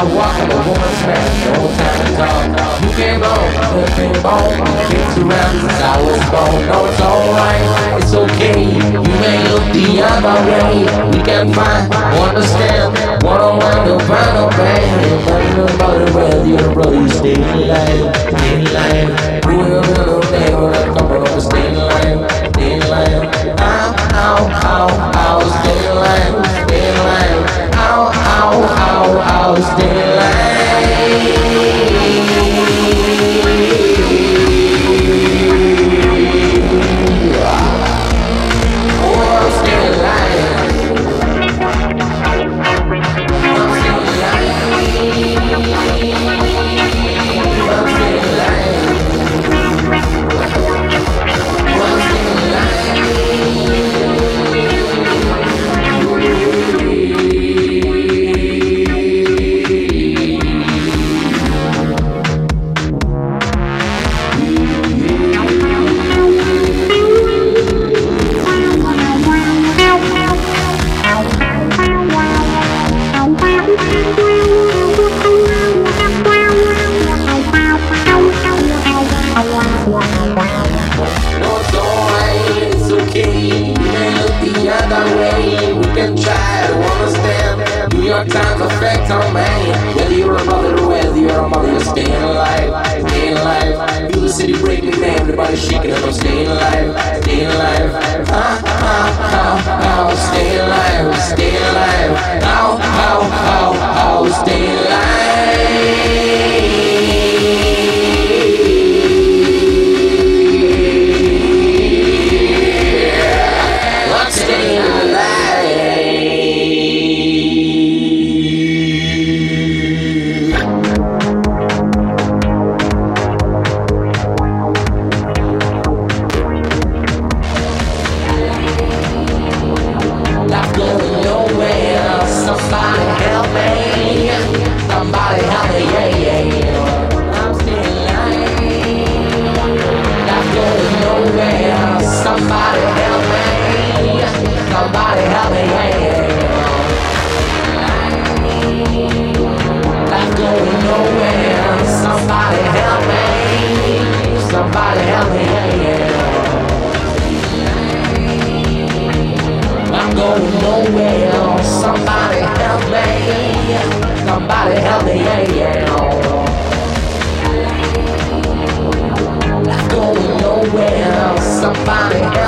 to smash, no time to talk. You can't go, nothing bone. It's around since I was born. No, it's alright, it's okay. You may look the other way. We can find, understand, one on one to find a pain. But nobody whether you're a brother, you stay alive. New York Times effect on man. Whether you're a mother or whether you're a mother, you're staying alive, staying alive. Feel the city breaking down, everybody shaking up. I'm staying Somebody help me. Somebody help me. I'm going nowhere. Somebody help me. Somebody help me. I'm going nowhere. Somebody help me.